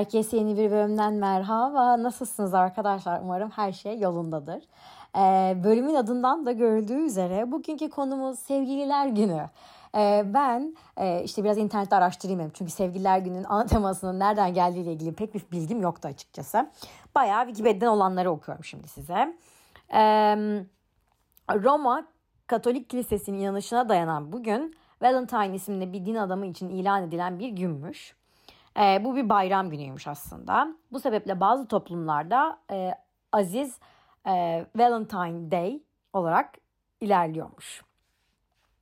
Herkese yeni bir bölümden merhaba. Nasılsınız arkadaşlar? Umarım her şey yolundadır. Ee, bölümün adından da görüldüğü üzere bugünkü konumuz sevgililer günü. Ee, ben e, işte biraz internette araştırayım Çünkü sevgililer günün ana temasının nereden geldiğiyle ilgili pek bir bilgim yoktu açıkçası. Bayağı Wikipedia'dan olanları okuyorum şimdi size. Ee, Roma Katolik Kilisesi'nin inanışına dayanan bugün Valentine isimli bir din adamı için ilan edilen bir günmüş. E, bu bir bayram günüymüş aslında. Bu sebeple bazı toplumlarda e, Aziz e, Valentine Day olarak ilerliyormuş.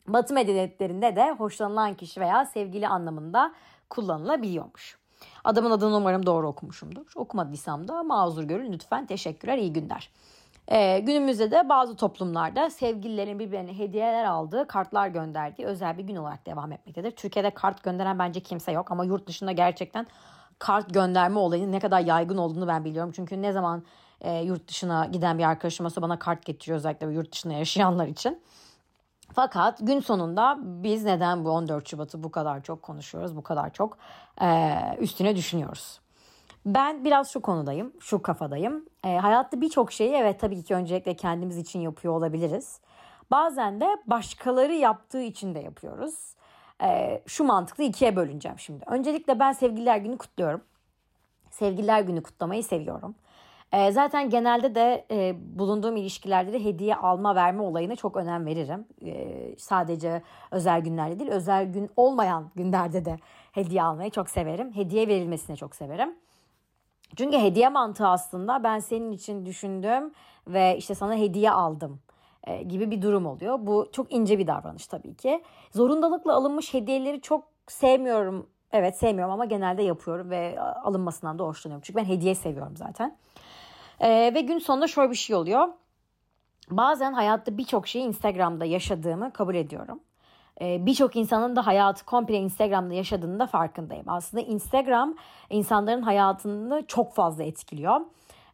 Batı medeniyetlerinde de hoşlanılan kişi veya sevgili anlamında kullanılabiliyormuş. Adamın adını umarım doğru okumuşumdur. Okumadıysam da mazur görün lütfen. Teşekkürler, iyi günler. Ee, günümüzde de bazı toplumlarda sevgililerin birbirine hediyeler aldığı, kartlar gönderdiği özel bir gün olarak devam etmektedir. Türkiye'de kart gönderen bence kimse yok ama yurt dışında gerçekten kart gönderme olayının ne kadar yaygın olduğunu ben biliyorum. Çünkü ne zaman e, yurt dışına giden bir arkadaşım olsa bana kart getiriyor özellikle yurt dışında yaşayanlar için. Fakat gün sonunda biz neden bu 14 Şubat'ı bu kadar çok konuşuyoruz, bu kadar çok e, üstüne düşünüyoruz. Ben biraz şu konudayım, şu kafadayım. E, hayatta birçok şeyi evet tabii ki öncelikle kendimiz için yapıyor olabiliriz. Bazen de başkaları yaptığı için de yapıyoruz. E, şu mantıklı ikiye bölüneceğim şimdi. Öncelikle ben sevgililer günü kutluyorum. Sevgililer günü kutlamayı seviyorum. E, zaten genelde de e, bulunduğum ilişkilerde de hediye alma verme olayına çok önem veririm. E, sadece özel günlerde değil özel gün olmayan günlerde de hediye almayı çok severim. Hediye verilmesine çok severim. Çünkü hediye mantığı aslında ben senin için düşündüm ve işte sana hediye aldım e, gibi bir durum oluyor. Bu çok ince bir davranış tabii ki. Zorundalıkla alınmış hediyeleri çok sevmiyorum. Evet sevmiyorum ama genelde yapıyorum ve alınmasından da hoşlanıyorum. Çünkü ben hediye seviyorum zaten. Ee, ve gün sonunda şöyle bir şey oluyor. Bazen hayatta birçok şeyi Instagram'da yaşadığımı kabul ediyorum. Ee, birçok insanın da hayatı komple Instagram'da yaşadığını da farkındayım. Aslında Instagram insanların hayatını çok fazla etkiliyor.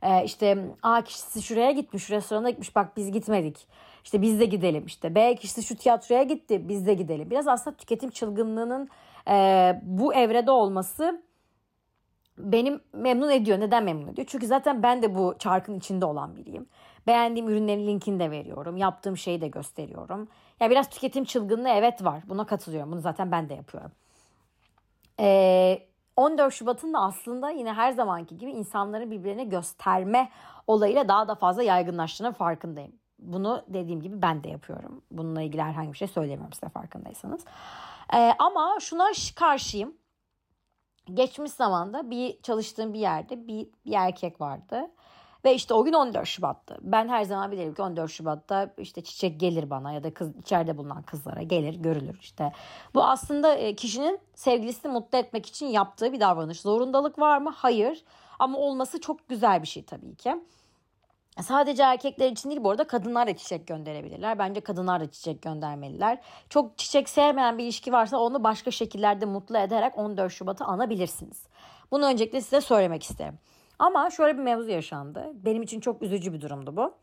Ee, işte A kişisi şuraya gitmiş, şu restorana gitmiş bak biz gitmedik. İşte biz de gidelim. İşte B kişisi şu tiyatroya gitti biz de gidelim. Biraz aslında tüketim çılgınlığının e, bu evrede olması benim memnun ediyor. Neden memnun ediyor? Çünkü zaten ben de bu çarkın içinde olan biriyim. Beğendiğim ürünlerin linkini de veriyorum. Yaptığım şeyi de gösteriyorum. Ya biraz tüketim çılgınlığı evet var. Buna katılıyorum. Bunu zaten ben de yapıyorum. Ee, 14 Şubat'ın da aslında yine her zamanki gibi insanların birbirine gösterme olayıyla daha da fazla yaygınlaştığının farkındayım. Bunu dediğim gibi ben de yapıyorum. Bununla ilgili herhangi bir şey söylemiyorum size farkındaysanız. Ee, ama şuna karşıyım. Geçmiş zamanda bir çalıştığım bir yerde bir, bir erkek vardı. Ve işte o gün 14 Şubat'tı. Ben her zaman bilirim ki 14 Şubat'ta işte çiçek gelir bana ya da kız içeride bulunan kızlara gelir, görülür işte. Bu aslında e, kişinin sevgilisini mutlu etmek için yaptığı bir davranış. Zorundalık var mı? Hayır. Ama olması çok güzel bir şey tabii ki. Sadece erkekler için değil bu arada kadınlar da çiçek gönderebilirler. Bence kadınlar da çiçek göndermeliler. Çok çiçek sevmeyen bir ilişki varsa onu başka şekillerde mutlu ederek 14 Şubat'ı anabilirsiniz. Bunu öncelikle size söylemek isterim. Ama şöyle bir mevzu yaşandı. Benim için çok üzücü bir durumdu bu.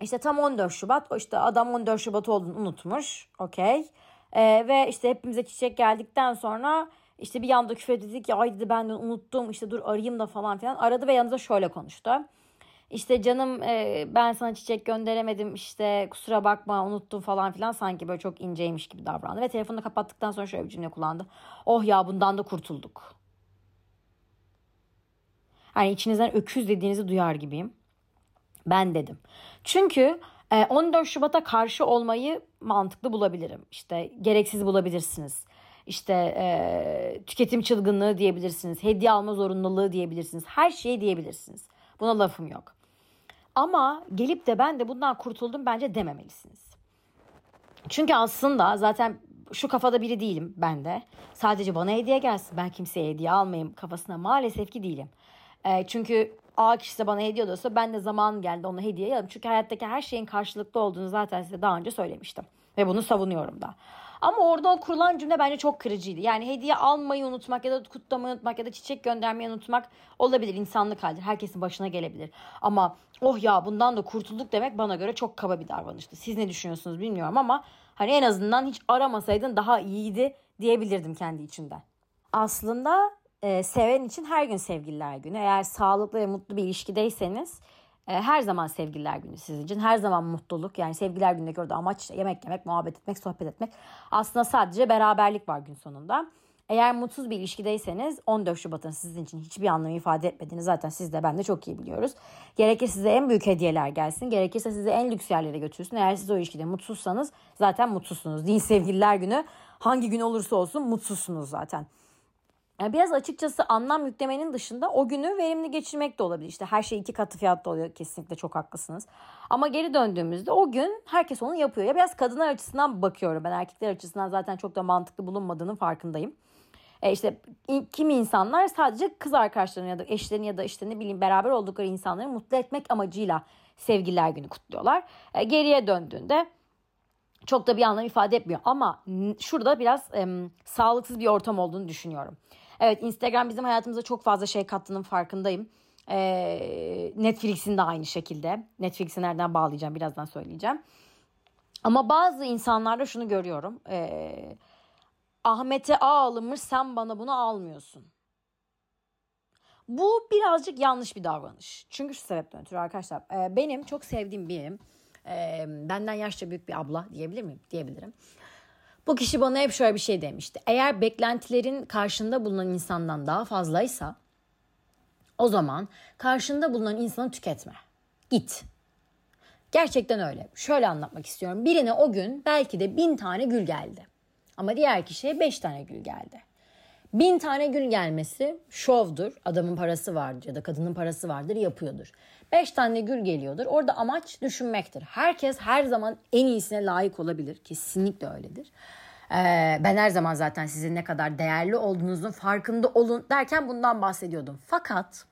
İşte tam 14 Şubat. işte adam 14 Şubat olduğunu unutmuş. Okey. Ee, ve işte hepimize çiçek geldikten sonra işte bir yanda küfür dedik ya ay dedi ben de unuttum işte dur arayayım da falan filan. Aradı ve yanımıza şöyle konuştu. İşte canım e, ben sana çiçek gönderemedim işte kusura bakma unuttum falan filan sanki böyle çok inceymiş gibi davrandı. Ve telefonunu kapattıktan sonra şöyle bir cümle kullandı. Oh ya bundan da kurtulduk. Hani içinizden öküz dediğinizi duyar gibiyim. Ben dedim. Çünkü 14 e, Şubat'a karşı olmayı mantıklı bulabilirim. İşte gereksiz bulabilirsiniz. İşte e, tüketim çılgınlığı diyebilirsiniz. Hediye alma zorunluluğu diyebilirsiniz. Her şeyi diyebilirsiniz. Buna lafım yok. Ama gelip de ben de bundan kurtuldum bence dememelisiniz. Çünkü aslında zaten şu kafada biri değilim ben de. Sadece bana hediye gelsin ben kimseye hediye almayayım kafasına maalesef ki değilim. E, çünkü A kişisi bana hediye ediyorsa ben de zaman geldi ona hediye alayım. Çünkü hayattaki her şeyin karşılıklı olduğunu zaten size daha önce söylemiştim. Ve bunu savunuyorum da. Ama orada o kurulan cümle bence çok kırıcıydı. Yani hediye almayı unutmak ya da kutlamayı unutmak ya da çiçek göndermeyi unutmak olabilir. insanlık haldir. Herkesin başına gelebilir. Ama oh ya bundan da kurtulduk demek bana göre çok kaba bir davranıştı. Siz ne düşünüyorsunuz bilmiyorum ama hani en azından hiç aramasaydın daha iyiydi diyebilirdim kendi içimden. Aslında e, seven için her gün sevgililer günü. Eğer sağlıklı ve mutlu bir ilişkideyseniz e, her zaman sevgililer günü sizin için. Her zaman mutluluk. Yani sevgililer günündeki orada amaç yemek yemek, muhabbet etmek, sohbet etmek. Aslında sadece beraberlik var gün sonunda. Eğer mutsuz bir ilişkideyseniz 14 Şubat'ın sizin için hiçbir anlam ifade etmediğini zaten siz de ben de çok iyi biliyoruz. Gerekir size en büyük hediyeler gelsin. Gerekirse sizi en lüks yerlere götürsün. Eğer siz o ilişkide mutsuzsanız zaten mutsuzsunuz. Değil sevgililer günü hangi gün olursa olsun mutsuzsunuz zaten. Biraz açıkçası anlam yüklemenin dışında o günü verimli geçirmek de olabilir. İşte her şey iki katı fiyatta oluyor. Kesinlikle çok haklısınız. Ama geri döndüğümüzde o gün herkes onu yapıyor. Ya biraz kadınlar açısından bakıyorum. Ben erkekler açısından zaten çok da mantıklı bulunmadığının farkındayım. E işte kimi insanlar sadece kız arkadaşlarını ya da eşlerini ya da işte ne bileyim beraber oldukları insanları mutlu etmek amacıyla sevgililer günü kutluyorlar. E, geriye döndüğünde çok da bir anlam ifade etmiyor. Ama şurada biraz e, sağlıksız bir ortam olduğunu düşünüyorum. Evet Instagram bizim hayatımıza çok fazla şey kattığının farkındayım. Ee, Netflix'in de aynı şekilde. Netflix'i nereden bağlayacağım birazdan söyleyeceğim. Ama bazı insanlarda şunu görüyorum. Ee, Ahmet'e A alınmış sen bana bunu almıyorsun. Bu birazcık yanlış bir davranış. Çünkü şu sebepten ötürü arkadaşlar. E, benim çok sevdiğim birim. E, benden yaşça büyük bir abla diyebilir miyim? Diyebilirim. Bu kişi bana hep şöyle bir şey demişti. Eğer beklentilerin karşında bulunan insandan daha fazlaysa o zaman karşında bulunan insanı tüketme. Git. Gerçekten öyle. Şöyle anlatmak istiyorum. Birine o gün belki de bin tane gül geldi. Ama diğer kişiye beş tane gül geldi. Bin tane gül gelmesi şovdur. Adamın parası vardır ya da kadının parası vardır yapıyordur. Beş tane gül geliyordur. Orada amaç düşünmektir. Herkes her zaman en iyisine layık olabilir. Kesinlikle öyledir. Ee, ben her zaman zaten sizin ne kadar değerli olduğunuzun farkında olun derken bundan bahsediyordum. Fakat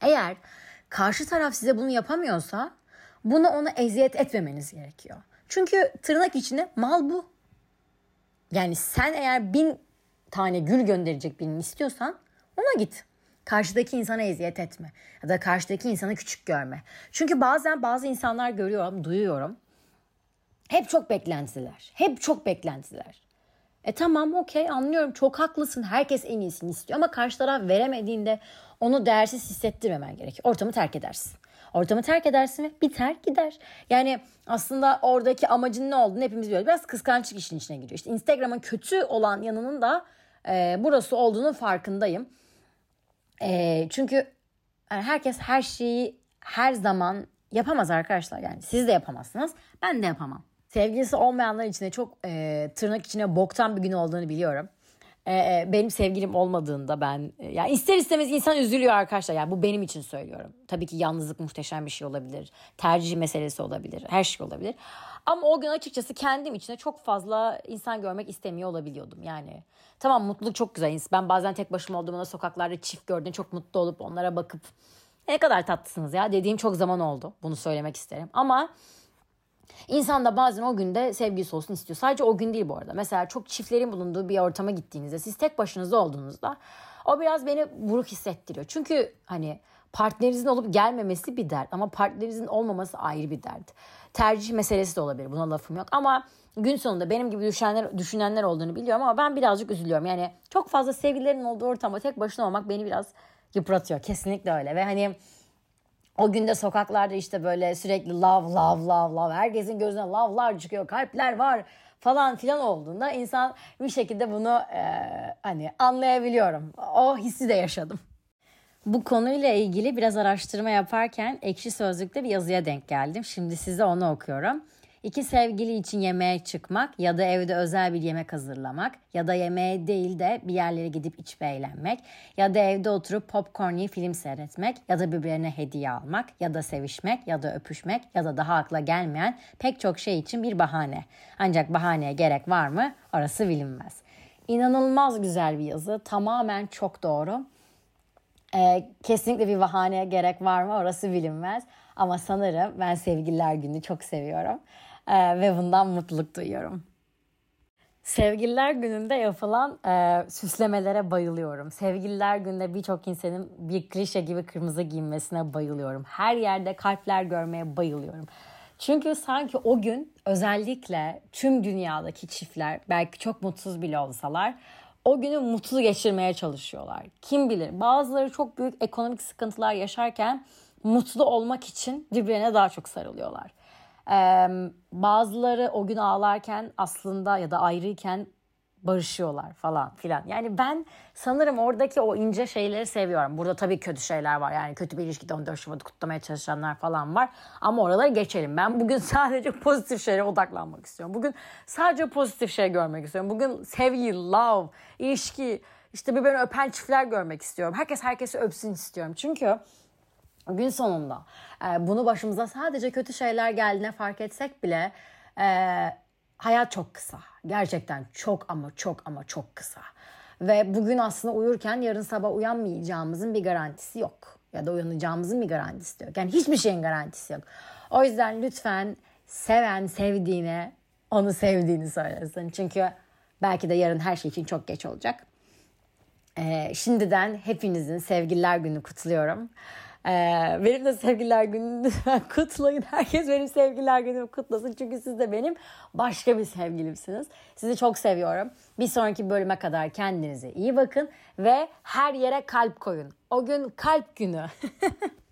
eğer karşı taraf size bunu yapamıyorsa bunu ona eziyet etmemeniz gerekiyor. Çünkü tırnak içine mal bu. Yani sen eğer bin tane gül gönderecek birini istiyorsan ona git. Karşıdaki insana eziyet etme ya da karşıdaki insanı küçük görme. Çünkü bazen bazı insanlar görüyorum, duyuyorum. Hep çok beklentiler. Hep çok beklentiler. E tamam okey anlıyorum çok haklısın. Herkes en iyisini istiyor ama karşı taraf veremediğinde onu değersiz hissettirmemen gerekiyor. Ortamı terk edersin. Ortamı terk edersin ve biter gider. Yani aslında oradaki amacın ne olduğunu hepimiz biliyoruz. Biraz kıskançlık işin içine giriyor. İşte Instagram'ın kötü olan yanının da e, burası olduğunun farkındayım. E, çünkü yani herkes her şeyi her zaman yapamaz arkadaşlar. Yani siz de yapamazsınız. Ben de yapamam. Sevgilisi olmayanlar için de çok e, tırnak içine boktan bir gün olduğunu biliyorum. E, e, benim sevgilim olmadığında ben e, yani ister istemez insan üzülüyor arkadaşlar. Yani bu benim için söylüyorum. Tabii ki yalnızlık muhteşem bir şey olabilir. Tercih meselesi olabilir. Her şey olabilir. Ama o gün açıkçası kendim içinde çok fazla insan görmek istemiyor olabiliyordum. Yani tamam mutluluk çok güzel. Ben bazen tek başıma olduğumda sokaklarda çift gördüğümde çok mutlu olup onlara bakıp ne kadar tatlısınız ya dediğim çok zaman oldu. Bunu söylemek isterim. Ama İnsan da bazen o günde sevgilisi olsun istiyor. Sadece o gün değil bu arada. Mesela çok çiftlerin bulunduğu bir ortama gittiğinizde siz tek başınıza olduğunuzda o biraz beni buruk hissettiriyor. Çünkü hani partnerinizin olup gelmemesi bir dert ama partnerinizin olmaması ayrı bir dert. Tercih meselesi de olabilir. Buna lafım yok ama gün sonunda benim gibi düşünenler, düşünenler olduğunu biliyorum ama ben birazcık üzülüyorum. Yani çok fazla sevgililerin olduğu ortamda tek başına olmak beni biraz yıpratıyor. Kesinlikle öyle ve hani o günde sokaklarda işte böyle sürekli love love love love herkesin gözüne love'lar çıkıyor kalpler var falan filan olduğunda insan bir şekilde bunu e, hani anlayabiliyorum. O hissi de yaşadım. Bu konuyla ilgili biraz araştırma yaparken Ekşi Sözlük'te bir yazıya denk geldim. Şimdi size onu okuyorum. İki sevgili için yemeğe çıkmak ya da evde özel bir yemek hazırlamak ya da yemeğe değil de bir yerlere gidip içip eğlenmek ya da evde oturup popcorn yiyip film seyretmek ya da birbirine hediye almak ya da sevişmek ya da öpüşmek ya da daha akla gelmeyen pek çok şey için bir bahane. Ancak bahaneye gerek var mı? Orası bilinmez. İnanılmaz güzel bir yazı. Tamamen çok doğru. Ee, kesinlikle bir bahaneye gerek var mı? Orası bilinmez. Ama sanırım ben sevgililer günü çok seviyorum. Ee, ve bundan mutluluk duyuyorum. Sevgililer gününde yapılan e, süslemelere bayılıyorum. Sevgililer gününde birçok insanın bir klişe gibi kırmızı giyinmesine bayılıyorum. Her yerde kalpler görmeye bayılıyorum. Çünkü sanki o gün özellikle tüm dünyadaki çiftler belki çok mutsuz bile olsalar o günü mutlu geçirmeye çalışıyorlar. Kim bilir bazıları çok büyük ekonomik sıkıntılar yaşarken mutlu olmak için birbirine daha çok sarılıyorlar. Ee, bazıları o gün ağlarken aslında ya da ayrıyken barışıyorlar falan filan. Yani ben sanırım oradaki o ince şeyleri seviyorum. Burada tabii kötü şeyler var. Yani kötü bir ilişkide 14 Şubat'ı kutlamaya çalışanlar falan var. Ama oraları geçelim. Ben bugün sadece pozitif şeylere odaklanmak istiyorum. Bugün sadece pozitif şey görmek istiyorum. Bugün sevgi, love, ilişki, işte birbirini öpen çiftler görmek istiyorum. Herkes herkesi öpsün istiyorum. Çünkü gün sonunda e, bunu başımıza sadece kötü şeyler geldiğine fark etsek bile e, hayat çok kısa. Gerçekten çok ama çok ama çok kısa. Ve bugün aslında uyurken yarın sabah uyanmayacağımızın bir garantisi yok. Ya da uyanacağımızın bir garantisi yok. Yani hiçbir şeyin garantisi yok. O yüzden lütfen seven sevdiğine onu sevdiğini söylesin. Çünkü belki de yarın her şey için çok geç olacak. Ee, şimdiden hepinizin sevgililer günü kutluyorum. Ee, benim de sevgililer gününü kutlayın. Herkes benim sevgililer günümü kutlasın. Çünkü siz de benim başka bir sevgilimsiniz. Sizi çok seviyorum. Bir sonraki bölüme kadar kendinize iyi bakın. Ve her yere kalp koyun. O gün kalp günü.